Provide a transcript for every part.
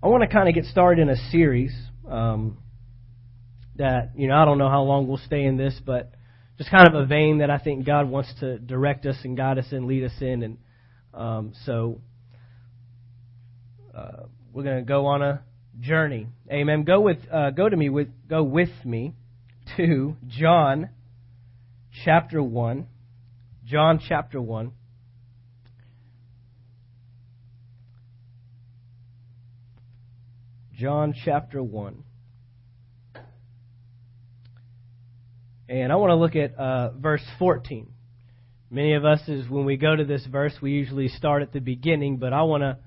I want to kind of get started in a series um, that, you know, I don't know how long we'll stay in this, but just kind of a vein that I think God wants to direct us and guide us and lead us in. And um, so uh, we're going to go on a journey. Amen. Go with, uh, go to me with, go with me to John chapter one. John chapter one. John chapter 1. And I want to look at uh, verse 14. Many of us, is when we go to this verse, we usually start at the beginning, but I want to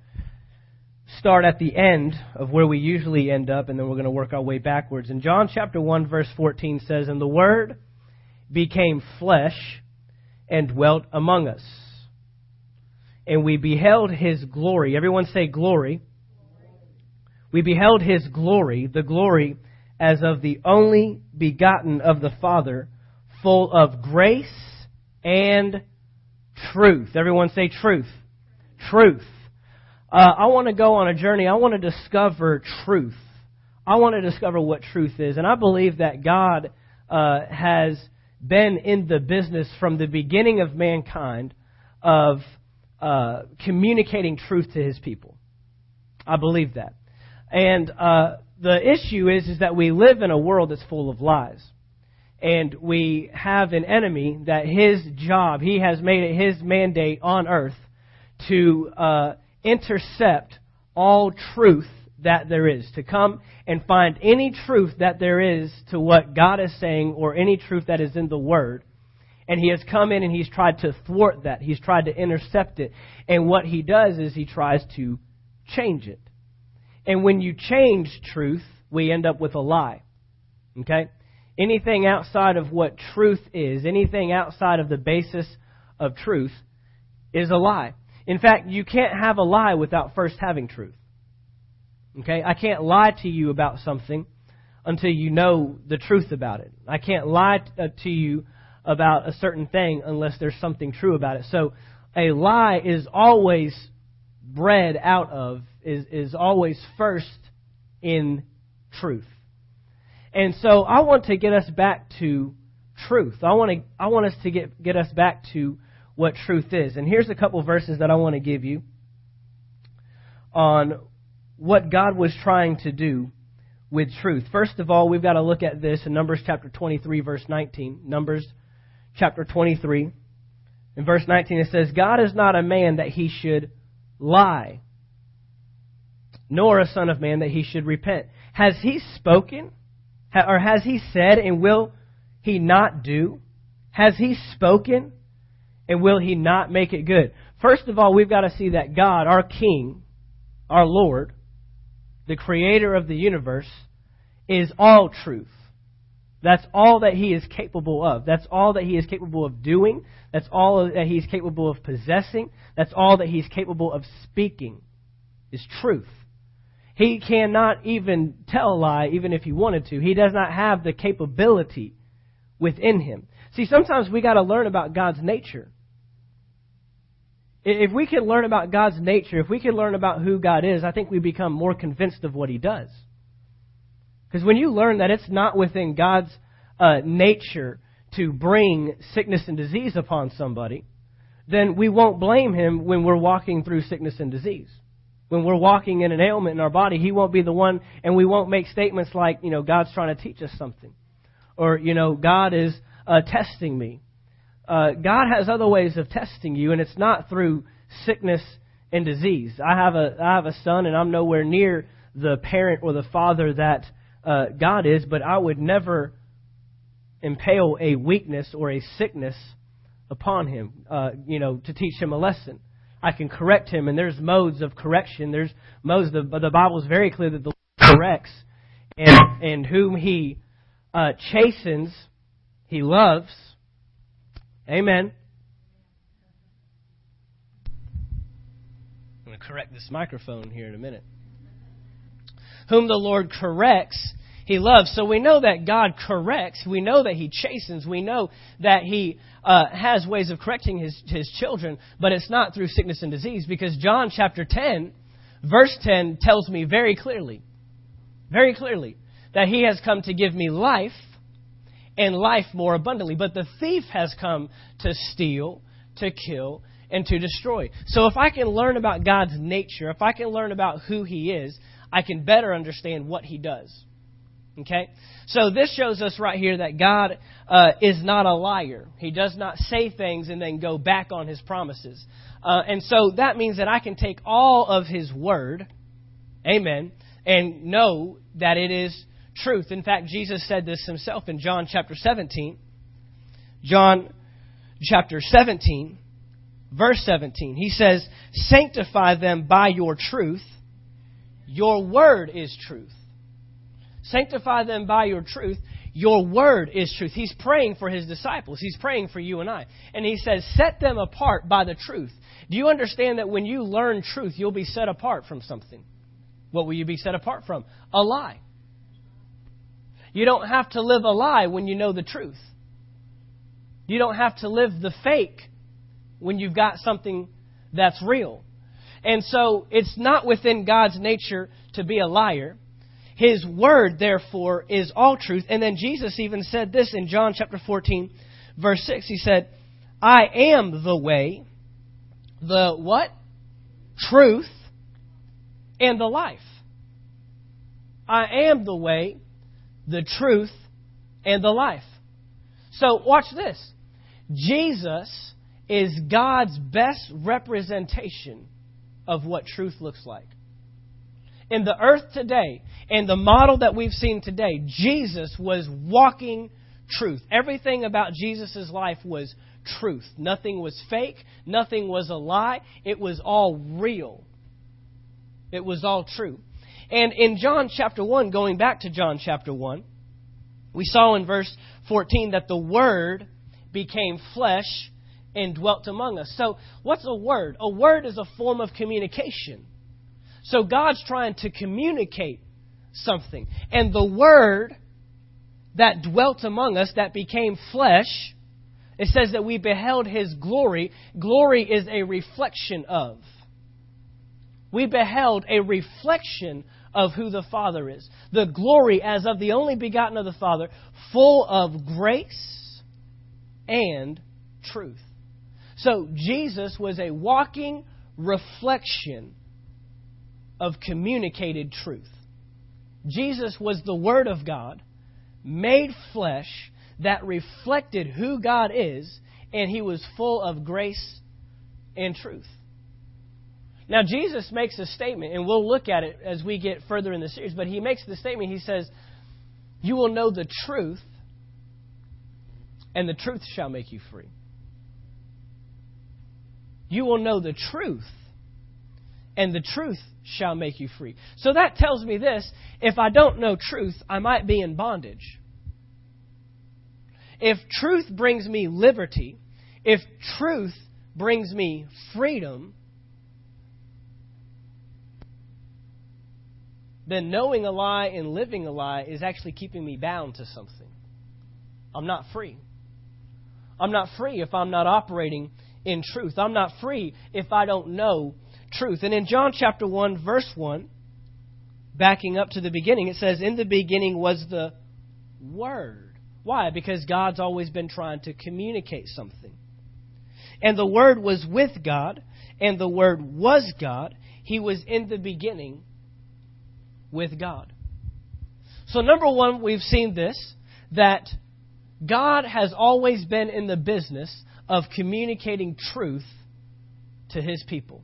start at the end of where we usually end up, and then we're going to work our way backwards. In John chapter 1, verse 14 says, And the Word became flesh and dwelt among us. And we beheld his glory. Everyone say glory we beheld his glory, the glory as of the only begotten of the Father, full of grace and truth. Everyone say truth. Truth. Uh, I want to go on a journey. I want to discover truth. I want to discover what truth is. And I believe that God uh, has been in the business from the beginning of mankind of uh, communicating truth to his people. I believe that. And uh, the issue is, is that we live in a world that's full of lies. And we have an enemy that his job, he has made it his mandate on earth to uh, intercept all truth that there is, to come and find any truth that there is to what God is saying or any truth that is in the Word. And he has come in and he's tried to thwart that. He's tried to intercept it. And what he does is he tries to change it. And when you change truth, we end up with a lie. Okay? Anything outside of what truth is, anything outside of the basis of truth, is a lie. In fact, you can't have a lie without first having truth. Okay? I can't lie to you about something until you know the truth about it. I can't lie uh, to you about a certain thing unless there's something true about it. So a lie is always bred out of is, is always first in truth. And so I want to get us back to truth. I want to I want us to get get us back to what truth is. And here's a couple verses that I want to give you on what God was trying to do with truth. First of all, we've got to look at this in Numbers chapter 23 verse 19. Numbers chapter 23 in verse 19 it says, "God is not a man that he should lie, nor a son of man that he should repent. Has he spoken? Or has he said, and will he not do? Has he spoken, and will he not make it good? First of all, we've got to see that God, our King, our Lord, the creator of the universe, is all truth. That's all that he is capable of. That's all that he is capable of doing. That's all that he's capable of possessing. That's all that he's capable of speaking is truth. He cannot even tell a lie, even if he wanted to. He does not have the capability within him. See, sometimes we got to learn about God's nature. If we can learn about God's nature, if we can learn about who God is, I think we become more convinced of what He does. Because when you learn that it's not within God's uh, nature to bring sickness and disease upon somebody, then we won't blame Him when we're walking through sickness and disease when we're walking in an ailment in our body, He won't be the one, and we won't make statements like, you know, God's trying to teach us something. Or, you know, God is uh, testing me. Uh, God has other ways of testing you, and it's not through sickness and disease. I have a, I have a son, and I'm nowhere near the parent or the father that uh, God is, but I would never impale a weakness or a sickness upon him, uh, you know, to teach him a lesson. I can correct him, and there's modes of correction. There's modes. The, the Bible is very clear that the Lord corrects, and and whom He uh, chastens, He loves. Amen. I'm going to correct this microphone here in a minute. Whom the Lord corrects, he loves. So we know that God corrects. We know that He chastens. We know that He uh, has ways of correcting his, his children, but it's not through sickness and disease because John chapter 10, Verse 10 tells me very clearly, very clearly, that he has come to give me life and life more abundantly. But the thief has come to steal, to kill, and to destroy. So if I can learn about God's nature, if I can learn about who he is, I can better understand what he does. Okay? So this shows us right here that God uh, is not a liar. He does not say things and then go back on his promises. Uh, and so that means that I can take all of his word, amen, and know that it is truth. In fact, Jesus said this himself in John chapter 17. John chapter 17, verse 17. He says, Sanctify them by your truth. Your word is truth. Sanctify them by your truth. Your word is truth. He's praying for his disciples. He's praying for you and I. And he says, Set them apart by the truth. Do you understand that when you learn truth, you'll be set apart from something? What will you be set apart from? A lie. You don't have to live a lie when you know the truth. You don't have to live the fake when you've got something that's real. And so it's not within God's nature to be a liar. His word, therefore, is all truth. And then Jesus even said this in John chapter 14, verse 6. He said, I am the way, the what? Truth, and the life. I am the way, the truth, and the life. So watch this. Jesus is God's best representation of what truth looks like. In the earth today, and the model that we've seen today, Jesus was walking truth. Everything about Jesus' life was truth. Nothing was fake. Nothing was a lie. It was all real. It was all true. And in John chapter 1, going back to John chapter 1, we saw in verse 14 that the Word became flesh and dwelt among us. So, what's a word? A word is a form of communication. So, God's trying to communicate something. And the Word that dwelt among us, that became flesh, it says that we beheld His glory. Glory is a reflection of. We beheld a reflection of who the Father is. The glory as of the only begotten of the Father, full of grace and truth. So Jesus was a walking reflection of communicated truth. Jesus was the Word of God made flesh that reflected who God is, and he was full of grace and truth. Now, Jesus makes a statement, and we'll look at it as we get further in the series, but he makes the statement. He says, You will know the truth, and the truth shall make you free. You will know the truth, and the truth shall make you free. So that tells me this if I don't know truth, I might be in bondage. If truth brings me liberty, if truth brings me freedom, then knowing a lie and living a lie is actually keeping me bound to something. I'm not free. I'm not free if I'm not operating in truth. I'm not free if I don't know truth. And in John chapter 1, verse 1, backing up to the beginning, it says, In the beginning was the Word. Why? Because God's always been trying to communicate something. And the Word was with God, and the Word was God. He was in the beginning with God. So, number one, we've seen this that God has always been in the business of communicating truth to his people.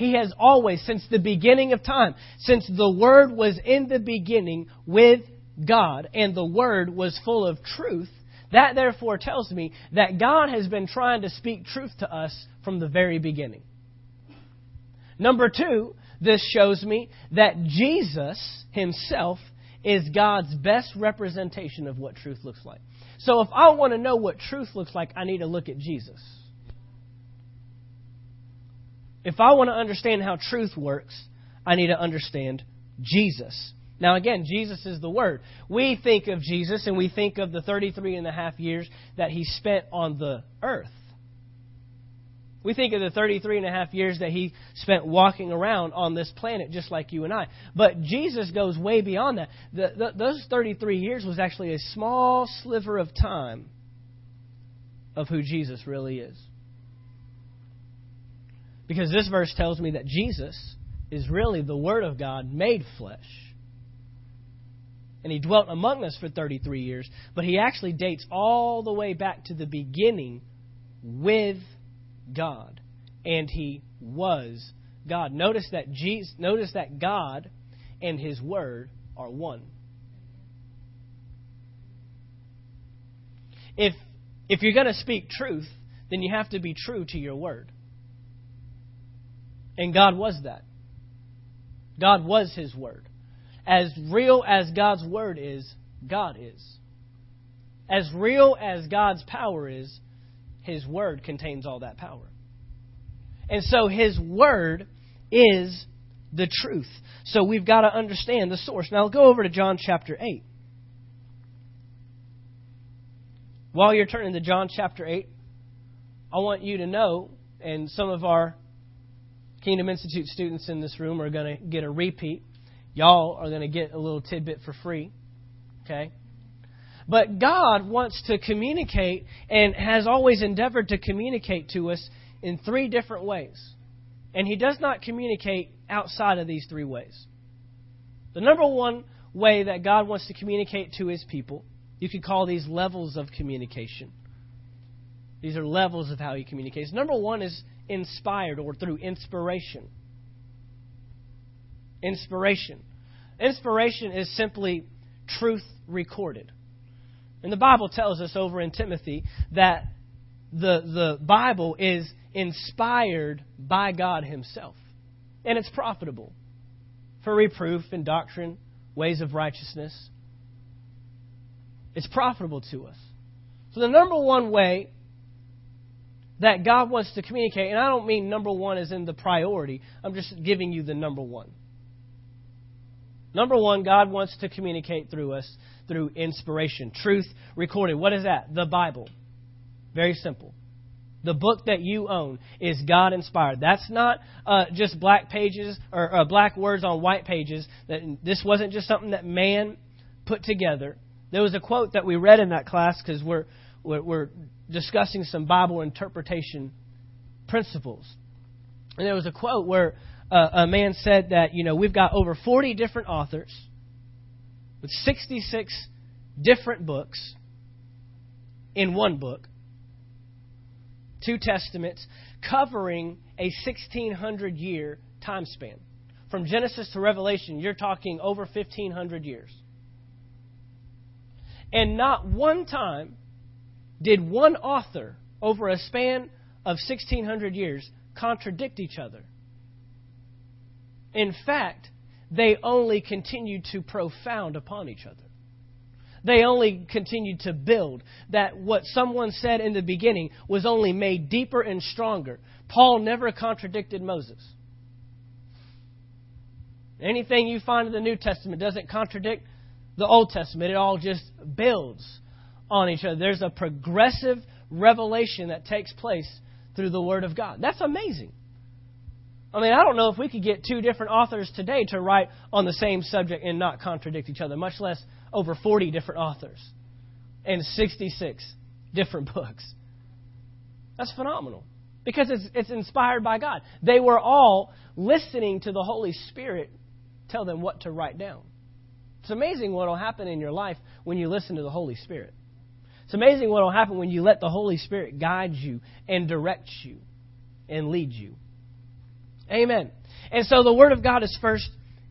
He has always, since the beginning of time, since the Word was in the beginning with God and the Word was full of truth, that therefore tells me that God has been trying to speak truth to us from the very beginning. Number two, this shows me that Jesus himself is God's best representation of what truth looks like. So if I want to know what truth looks like, I need to look at Jesus. If I want to understand how truth works, I need to understand Jesus. Now, again, Jesus is the Word. We think of Jesus and we think of the 33 and a half years that he spent on the earth. We think of the 33 and a half years that he spent walking around on this planet just like you and I. But Jesus goes way beyond that. The, the, those 33 years was actually a small sliver of time of who Jesus really is. Because this verse tells me that Jesus is really the Word of God made flesh. And he dwelt among us for 33 years, but he actually dates all the way back to the beginning with God, and he was God. Notice that Jesus, notice that God and his word are one. If if you're going to speak truth, then you have to be true to your word. And God was that. God was his word. As real as God's word is, God is. As real as God's power is, his Word contains all that power. And so His Word is the truth. So we've got to understand the source. Now, go over to John chapter 8. While you're turning to John chapter 8, I want you to know, and some of our Kingdom Institute students in this room are going to get a repeat. Y'all are going to get a little tidbit for free. Okay? But God wants to communicate and has always endeavored to communicate to us in three different ways. And He does not communicate outside of these three ways. The number one way that God wants to communicate to His people, you could call these levels of communication. These are levels of how He communicates. Number one is inspired or through inspiration. Inspiration. Inspiration is simply truth recorded. And the Bible tells us over in Timothy that the, the Bible is inspired by God Himself. And it's profitable for reproof and doctrine, ways of righteousness. It's profitable to us. So, the number one way that God wants to communicate, and I don't mean number one as in the priority, I'm just giving you the number one. Number one, God wants to communicate through us through inspiration. Truth recorded. What is that? The Bible. Very simple. The book that you own is God inspired. That's not uh, just black pages or uh, black words on white pages. That this wasn't just something that man put together. There was a quote that we read in that class because we're, we're, discussing some Bible interpretation principles, and there was a quote where uh, a man said that, you know, we've got over 40 different authors with 66 different books in one book, two testaments, covering a 1600 year time span. From Genesis to Revelation, you're talking over 1500 years. And not one time did one author over a span of 1600 years contradict each other. In fact, they only continued to profound upon each other. They only continued to build. That what someone said in the beginning was only made deeper and stronger. Paul never contradicted Moses. Anything you find in the New Testament doesn't contradict the Old Testament. It all just builds on each other. There's a progressive revelation that takes place through the Word of God. That's amazing. I mean, I don't know if we could get two different authors today to write on the same subject and not contradict each other, much less over 40 different authors and 66 different books. That's phenomenal because it's, it's inspired by God. They were all listening to the Holy Spirit tell them what to write down. It's amazing what will happen in your life when you listen to the Holy Spirit. It's amazing what will happen when you let the Holy Spirit guide you and direct you and lead you. Amen. And so the Word of God is first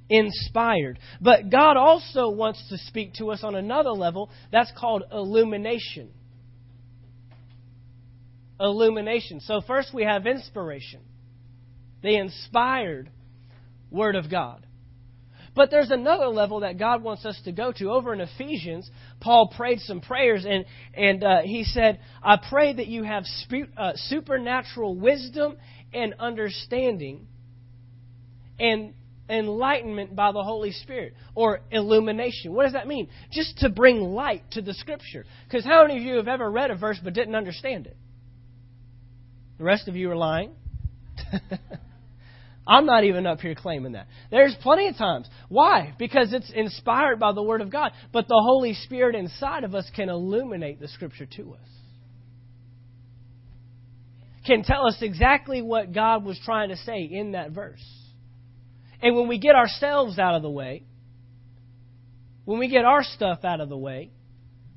inspired. But God also wants to speak to us on another level. That's called illumination. Illumination. So first we have inspiration, the inspired Word of God. But there's another level that God wants us to go to. Over in Ephesians, Paul prayed some prayers, and, and uh, he said, I pray that you have sp- uh, supernatural wisdom and understanding and enlightenment by the Holy Spirit or illumination. What does that mean? Just to bring light to the Scripture. Because how many of you have ever read a verse but didn't understand it? The rest of you are lying. I'm not even up here claiming that. There's plenty of times. Why? Because it's inspired by the Word of God. But the Holy Spirit inside of us can illuminate the Scripture to us. Can tell us exactly what God was trying to say in that verse. And when we get ourselves out of the way, when we get our stuff out of the way,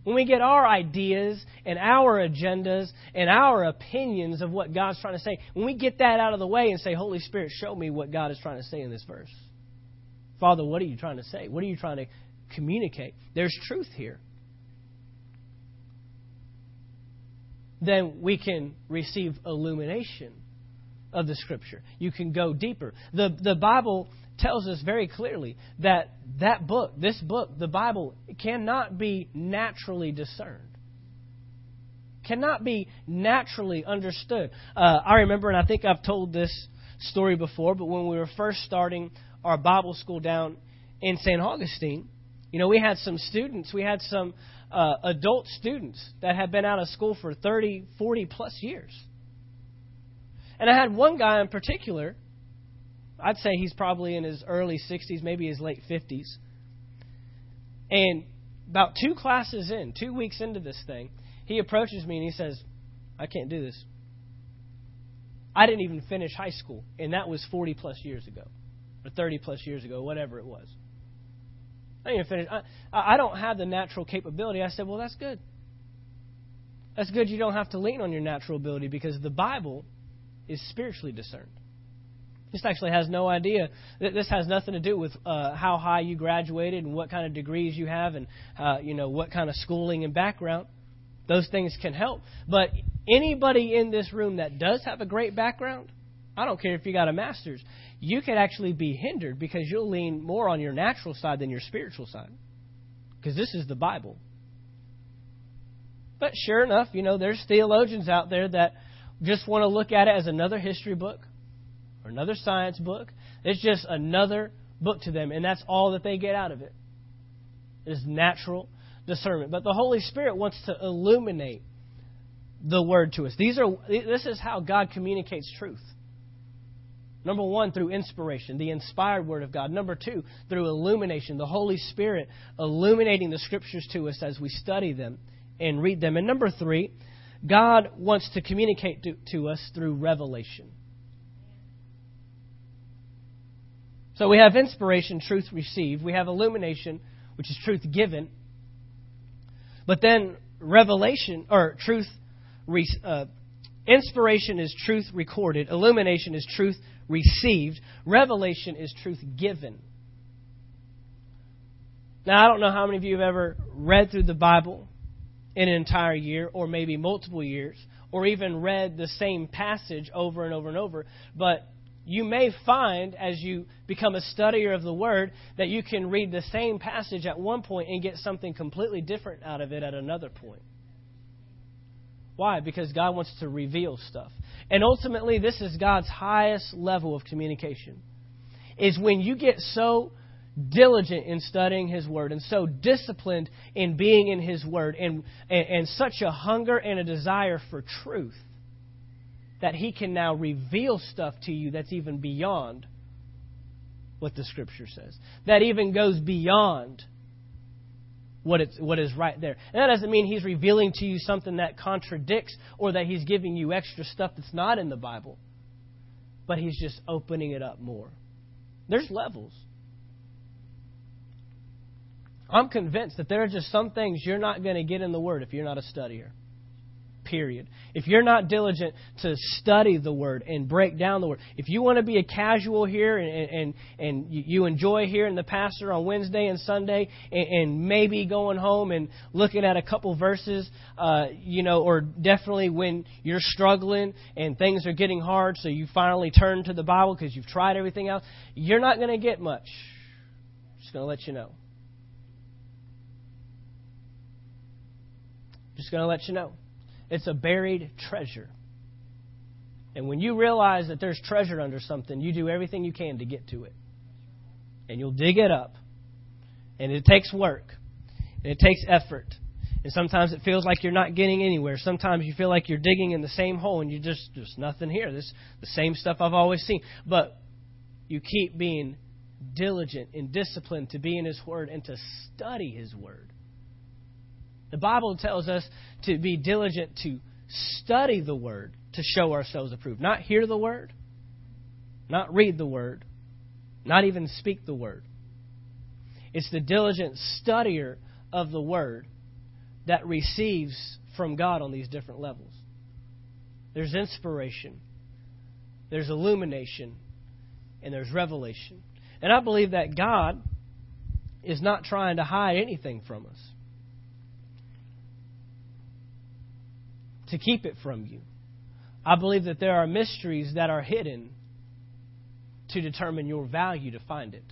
when we get our ideas and our agendas and our opinions of what God's trying to say, when we get that out of the way and say, Holy Spirit, show me what God is trying to say in this verse. Father, what are you trying to say? What are you trying to communicate? There's truth here. Then we can receive illumination of the Scripture. You can go deeper. The, the Bible tells us very clearly that that book, this book, the Bible, cannot be naturally discerned. Cannot be naturally understood. Uh, I remember, and I think I've told this story before, but when we were first starting our Bible school down in St. Augustine, you know, we had some students, we had some uh, adult students that had been out of school for 30, 40 plus years. And I had one guy in particular I'd say he's probably in his early 60s, maybe his late 50s. And about two classes in, two weeks into this thing, he approaches me and he says, I can't do this. I didn't even finish high school, and that was 40 plus years ago, or 30 plus years ago, whatever it was. I didn't even finish. I, I don't have the natural capability. I said, Well, that's good. That's good you don't have to lean on your natural ability because the Bible is spiritually discerned. This actually has no idea. This has nothing to do with uh, how high you graduated and what kind of degrees you have and uh, you know what kind of schooling and background. Those things can help. But anybody in this room that does have a great background, I don't care if you got a master's, you could actually be hindered because you'll lean more on your natural side than your spiritual side. Because this is the Bible. But sure enough, you know, there's theologians out there that just want to look at it as another history book or another science book. It's just another book to them, and that's all that they get out of it. it. Is natural discernment. But the Holy Spirit wants to illuminate the word to us. These are this is how God communicates truth. Number one, through inspiration, the inspired Word of God. Number two, through illumination, the Holy Spirit illuminating the Scriptures to us as we study them and read them. And number three, God wants to communicate to, to us through revelation. So we have inspiration, truth received. We have illumination, which is truth given. But then revelation, or truth, uh, inspiration is truth recorded. Illumination is truth received. Revelation is truth given. Now, I don't know how many of you have ever read through the Bible in an entire year, or maybe multiple years, or even read the same passage over and over and over, but you may find as you become a studier of the Word that you can read the same passage at one point and get something completely different out of it at another point. Why? Because God wants to reveal stuff. And ultimately, this is God's highest level of communication. Is when you get so diligent in studying His Word and so disciplined in being in His Word and, and, and such a hunger and a desire for truth that He can now reveal stuff to you that's even beyond what the Scripture says, that even goes beyond what, it's, what is right there. And that doesn't mean He's revealing to you something that contradicts or that He's giving you extra stuff that's not in the Bible, but He's just opening it up more. There's levels. I'm convinced that there are just some things you're not going to get in the Word if you're not a studier period. If you're not diligent to study the Word and break down the Word, if you want to be a casual here and, and, and you enjoy hearing the pastor on Wednesday and Sunday and, and maybe going home and looking at a couple verses, uh, you know, or definitely when you're struggling and things are getting hard, so you finally turn to the Bible because you've tried everything else, you're not going to get much. Just going to let you know. Just going to let you know. It's a buried treasure. And when you realize that there's treasure under something, you do everything you can to get to it. And you'll dig it up. And it takes work. And it takes effort. And sometimes it feels like you're not getting anywhere. Sometimes you feel like you're digging in the same hole and you just there's nothing here. This the same stuff I've always seen. But you keep being diligent and disciplined to be in His Word and to study His Word. The Bible tells us to be diligent to study the Word to show ourselves approved. Not hear the Word, not read the Word, not even speak the Word. It's the diligent studier of the Word that receives from God on these different levels. There's inspiration, there's illumination, and there's revelation. And I believe that God is not trying to hide anything from us, to keep it from you. I believe that there are mysteries that are hidden to determine your value to find it.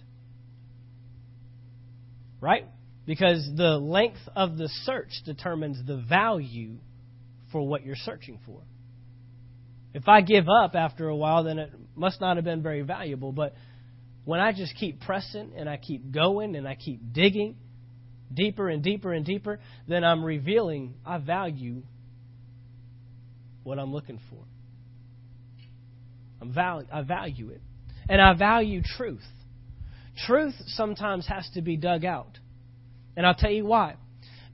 Right? Because the length of the search determines the value for what you're searching for. If I give up after a while, then it must not have been very valuable. But when I just keep pressing and I keep going and I keep digging deeper and deeper and deeper, then I'm revealing I value what I'm looking for. I'm val- I value it. And I value truth. Truth sometimes has to be dug out. And I'll tell you why.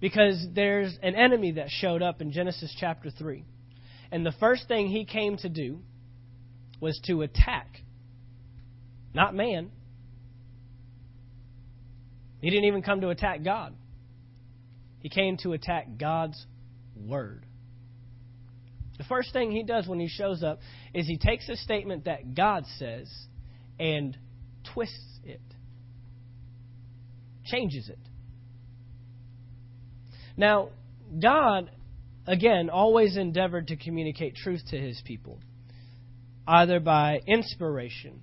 Because there's an enemy that showed up in Genesis chapter 3. And the first thing he came to do was to attack, not man. He didn't even come to attack God, he came to attack God's word. The first thing he does when he shows up is he takes a statement that God says and twists it, changes it. Now, God, again, always endeavored to communicate truth to his people, either by inspiration,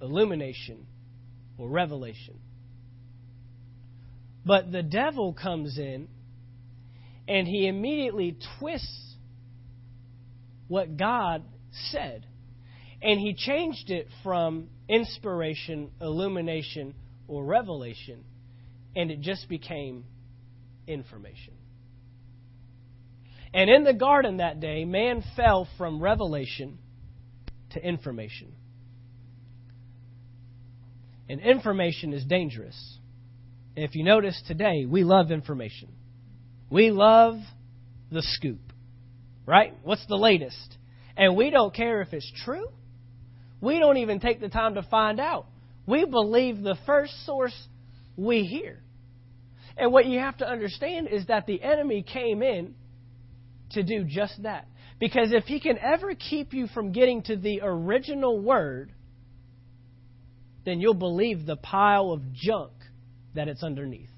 illumination, or revelation. But the devil comes in and he immediately twists what God said. And he changed it from inspiration, illumination, or revelation, and it just became information. And in the garden that day, man fell from revelation to information. And information is dangerous. If you notice today, we love information. We love the scoop, right? What's the latest? And we don't care if it's true. We don't even take the time to find out. We believe the first source we hear. And what you have to understand is that the enemy came in to do just that. Because if he can ever keep you from getting to the original word, then you'll believe the pile of junk that it's underneath.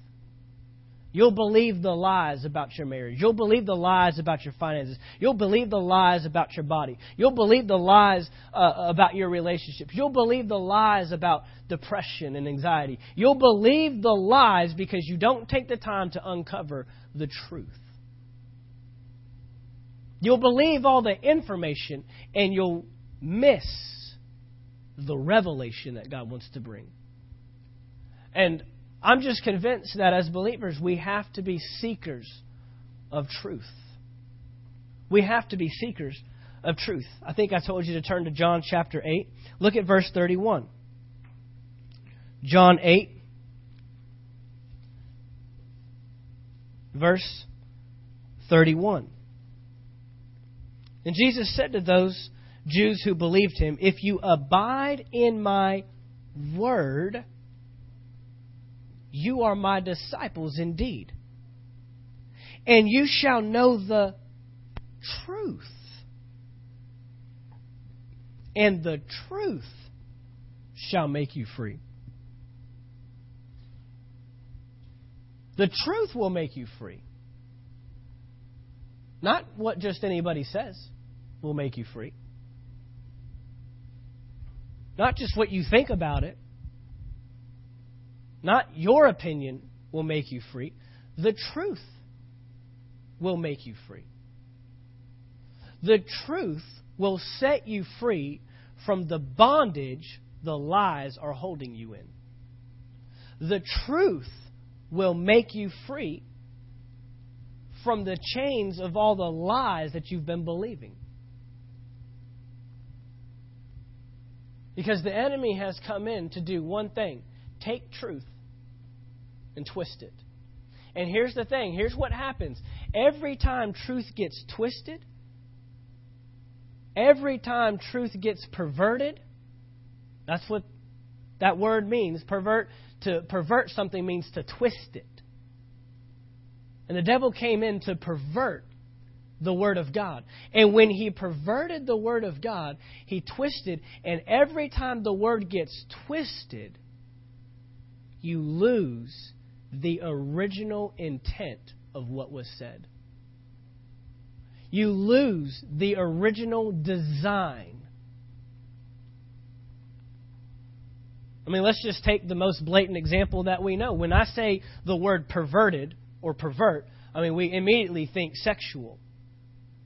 You'll believe the lies about your marriage. You'll believe the lies about your finances. You'll believe the lies about your body. You'll believe the lies uh, about your relationships. You'll believe the lies about depression and anxiety. You'll believe the lies because you don't take the time to uncover the truth. You'll believe all the information and you'll miss the revelation that God wants to bring. And I'm just convinced that as believers, we have to be seekers of truth. We have to be seekers of truth. I think I told you to turn to John chapter 8. Look at verse 31. John 8, verse 31. And Jesus said to those Jews who believed him, If you abide in my word, you are my disciples indeed. And you shall know the truth. And the truth shall make you free. The truth will make you free. Not what just anybody says will make you free. Not just what you think about it. Not your opinion will make you free. The truth will make you free. The truth will set you free from the bondage the lies are holding you in. The truth will make you free from the chains of all the lies that you've been believing. Because the enemy has come in to do one thing take truth and twist it. And here's the thing here's what happens every time truth gets twisted, every time truth gets perverted, that's what that word means. Pervert to pervert something means to twist it. And the devil came in to pervert the Word of God. And when he perverted the Word of God, he twisted, and every time the Word gets twisted, you lose the original intent of what was said. You lose the original design. I mean, let's just take the most blatant example that we know. When I say the word perverted or pervert, I mean, we immediately think sexual.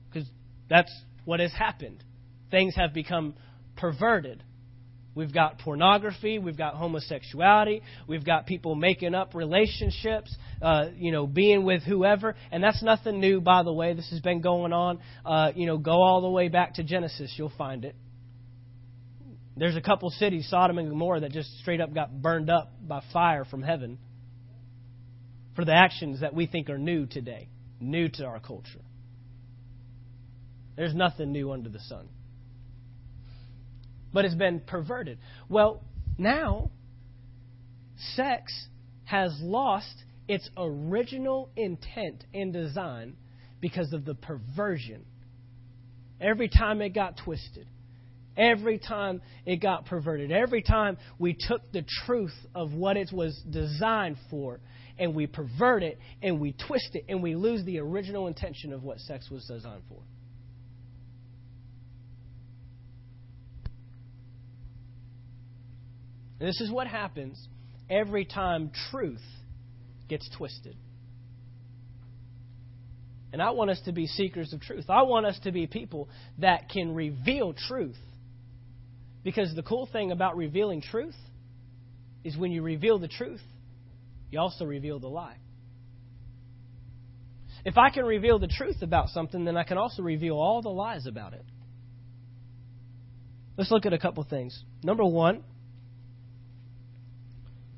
Because that's what has happened. Things have become perverted. We've got pornography, we've got homosexuality, we've got people making up relationships, uh, you know, being with whoever, and that's nothing new, by the way. This has been going on. Uh, you know, go all the way back to Genesis, you'll find it. There's a couple cities, Sodom and Gomorrah, that just straight up got burned up by fire from heaven for the actions that we think are new today, new to our culture. There's nothing new under the sun but it's been perverted. Well, now, sex has lost its original intent and design because of the perversion. Every time it got twisted, every time it got perverted, every time we took the truth of what it was designed for and we pervert it and we twist it and we lose the original intention of what sex was designed for. And this is what happens every time truth gets twisted. And I want us to be seekers of truth. I want us to be people that can reveal truth. Because the cool thing about revealing truth is when you reveal the truth, you also reveal the lie. If I can reveal the truth about something, then I can also reveal all the lies about it. Let's look at a couple things. Number one,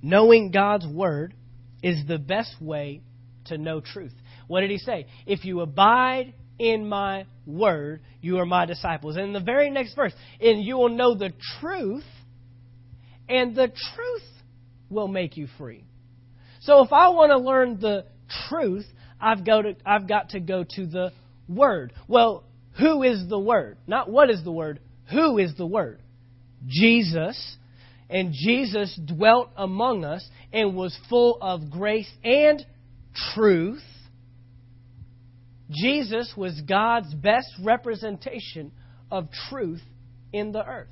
Knowing God's Word is the best way to know truth. What did he say? If you abide in my word, you are my disciples. And in the very next verse, and you will know the truth, and the truth will make you free. So if I want to learn the truth, I've got to, I've got to go to the word. Well, who is the word? Not what is the word, who is the word? Jesus and Jesus dwelt among us and was full of grace and truth. Jesus was God's best representation of truth in the earth.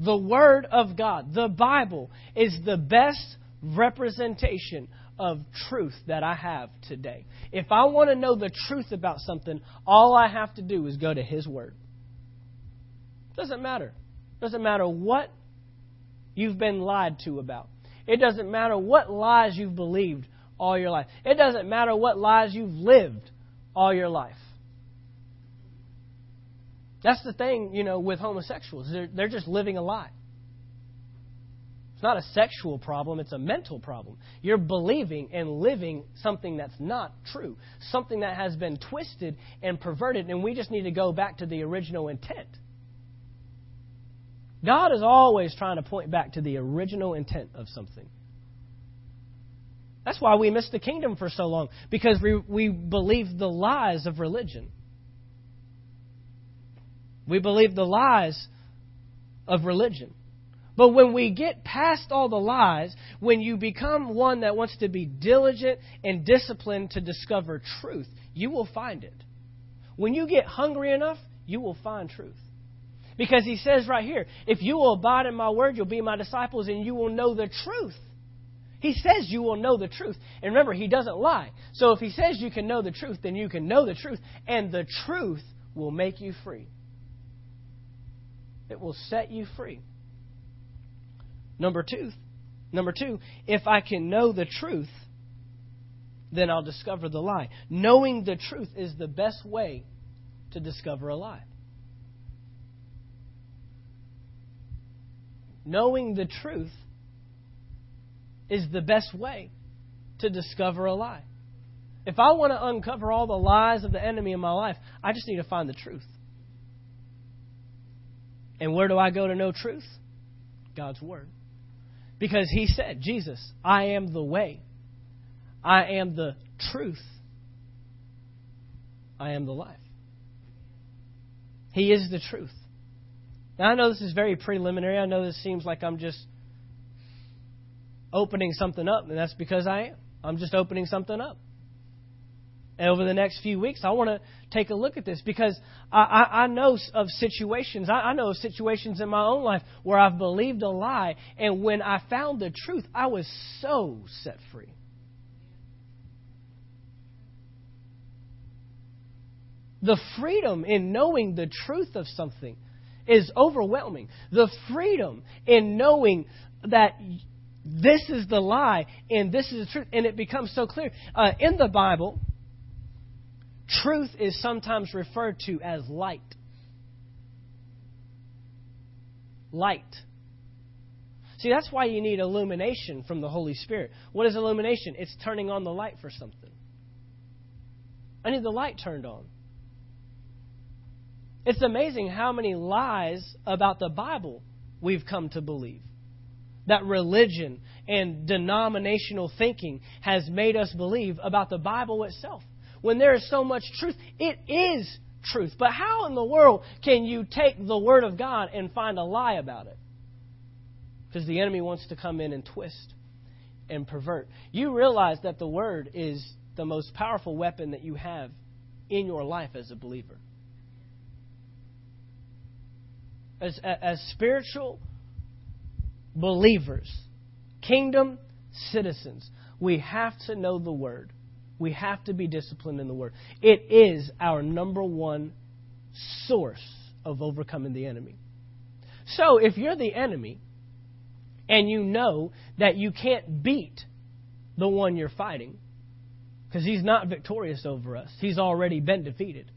The Word of God, the Bible, is the best representation of truth that I have today. If I want to know the truth about something, all I have to do is go to His Word. Doesn't matter. Doesn't matter what you've been lied to about. It doesn't matter what lies you've believed all your life. It doesn't matter what lies you've lived all your life. That's the thing, you know, with homosexuals. They're, they're just living a lie. It's not a sexual problem, it's a mental problem. You're believing and living something that's not true, something that has been twisted and perverted, and we just need to go back to the original intent. God is always trying to point back to the original intent of something. That's why we missed the kingdom for so long, because we, we believed the lies of religion. We believe the lies of religion. But when we get past all the lies, when you become one that wants to be diligent and disciplined to discover truth, you will find it. When you get hungry enough, you will find truth. Because he says right here, if you will abide in my word, you'll be my disciples and you will know the truth. He says you will know the truth. And remember, he doesn't lie. So if he says you can know the truth, then you can know the truth. And the truth will make you free. It will set you free. Number two, number two, if I can know the truth, then I'll discover the lie. Knowing the truth is the best way to discover a lie. Knowing the truth is the best way to discover a lie. If I want to uncover all the lies of the enemy in my life, I just need to find the truth. And where do I go to know truth? God's Word. Because He said, Jesus, I am the way, I am the truth, I am the life. He is the truth. Now, I know this is very preliminary. I know this seems like I'm just opening something up, and that's because I am. I'm just opening something up. And over the next few weeks, I want to take a look at this because I, I, I know of situations, I, I know of situations in my own life where I've believed a lie, and when I found the truth, I was so set free. The freedom in knowing the truth of something is overwhelming. The freedom in knowing that this is the lie and this is the truth, and it becomes so clear. Uh, in the Bible, truth is sometimes referred to as light. Light. See, that's why you need illumination from the Holy Spirit. What is illumination? It's turning on the light for something. I need the light turned on. It's amazing how many lies about the Bible we've come to believe. That religion and denominational thinking has made us believe about the Bible itself when there is so much truth. It is truth. But how in the world can you take the Word of God and find a lie about it? Because the enemy wants to come in and twist and pervert. You realize that the Word is the most powerful weapon that you have in your life as a believer. As, as spiritual believers, kingdom citizens, we have to know the Word. We have to be disciplined in the Word. It is our number one source of overcoming the enemy. So, if you're the enemy and you know that you can't beat the one you're fighting, because he's not victorious over us, he's already been defeated,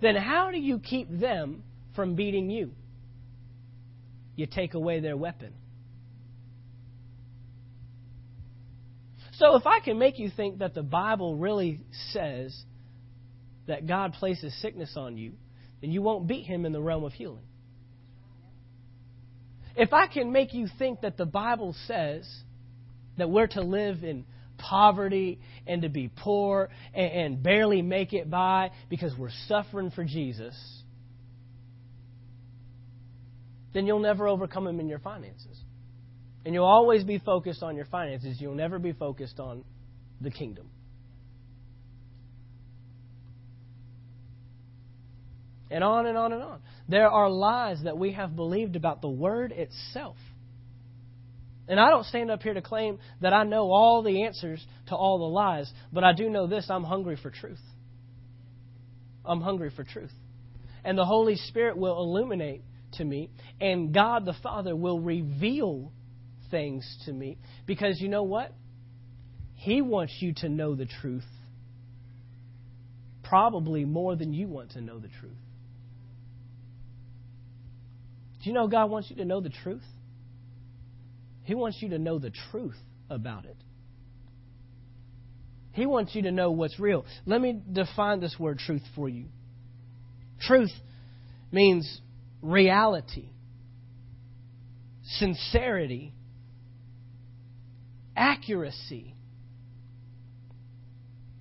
then how do you keep them from beating you? You take away their weapon. So if I can make you think that the Bible really says that God places sickness on you, then you won't beat him in the realm of healing. If I can make you think that the Bible says that we're to live in poverty and to be poor and, barely make it by because we're suffering for Jesus, then you'll never overcome them in your finances. And you'll always be focused on your finances. You'll never be focused on the kingdom. And on and on and on. There are lies that we have believed about the Word itself. And I don't stand up here to claim that I know all the answers to all the lies, but I do know this I'm hungry for truth. I'm hungry for truth. And the Holy Spirit will illuminate to me, and God the Father will reveal things to me. Because you know what? He wants you to know the truth probably more than you want to know the truth. Do you know God wants you to know the truth? He wants you to know the truth about it. He wants you to know what's real. Let me define this word truth for you. Truth means reality, sincerity, accuracy,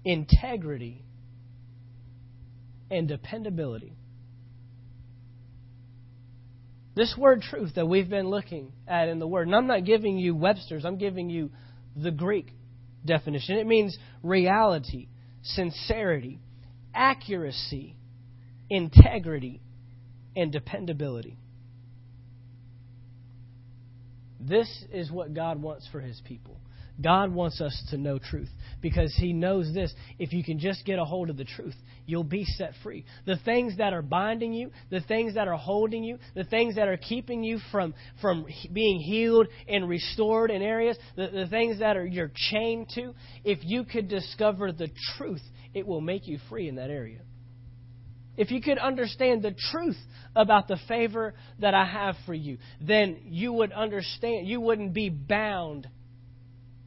integrity, and dependability. This word truth that we've been looking at in the Word, and I'm not giving you Webster's, I'm giving you the Greek definition. It means reality, sincerity, accuracy, integrity, and dependability. This is what God wants for His people. God wants us to know truth because He knows this. If you can just get a hold of the truth, you'll be set free. The things that are binding you, the things that are holding you, the things that are keeping you from, from being healed and restored in areas, the, the things that are you're chained to, if you could discover the truth, it will make you free in that area. If you could understand the truth about the favor that I have for you, then you would understand, you wouldn't be bound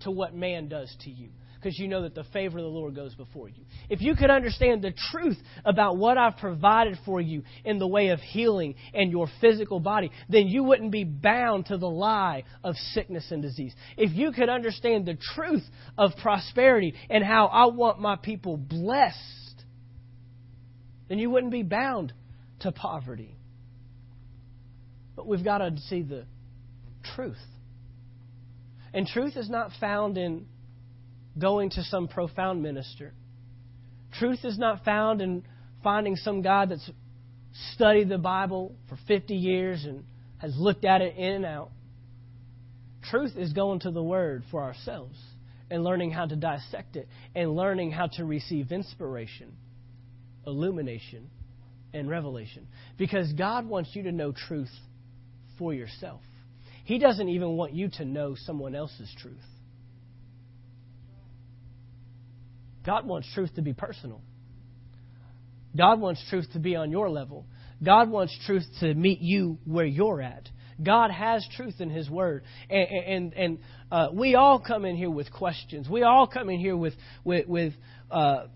to what man does to you because you know that the favor of the Lord goes before you. If you could understand the truth about what I've provided for you in the way of healing and your physical body, then you wouldn't be bound to the lie of sickness and disease. If you could understand the truth of prosperity and how I want my people blessed, then you wouldn't be bound to poverty. But we've got to see the truth. And truth is not found in going to some profound minister. Truth is not found in finding some guy that's studied the Bible for 50 years and has looked at it in and out. Truth is going to the Word for ourselves and learning how to dissect it and learning how to receive inspiration, illumination, and revelation. Because God wants you to know truth for yourself. He doesn't even want you to know someone else's truth. God wants truth to be personal. God wants truth to be on your level. God wants truth to meet you where you're at. God has truth in His Word. And, and, and uh, we all come in here with questions. We all come in here with, with, with uh,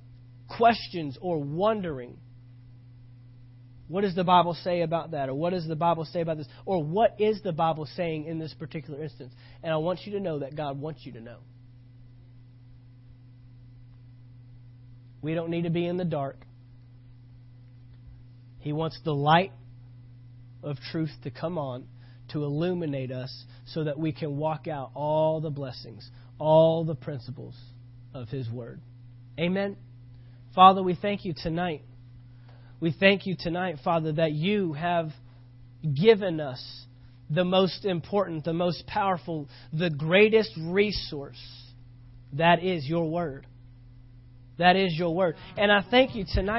questions or wondering. What does the Bible say about that? Or what does the Bible say about this? Or what is the Bible saying in this particular instance? And I want you to know that God wants you to know. We don't need to be in the dark. He wants the light of truth to come on to illuminate us so that we can walk out all the blessings, all the principles of His Word. Amen. Father, we thank you tonight we thank you tonight, Father, that you have given us the most important, the most powerful, the greatest resource. That is your word. That is your word. And I thank you tonight.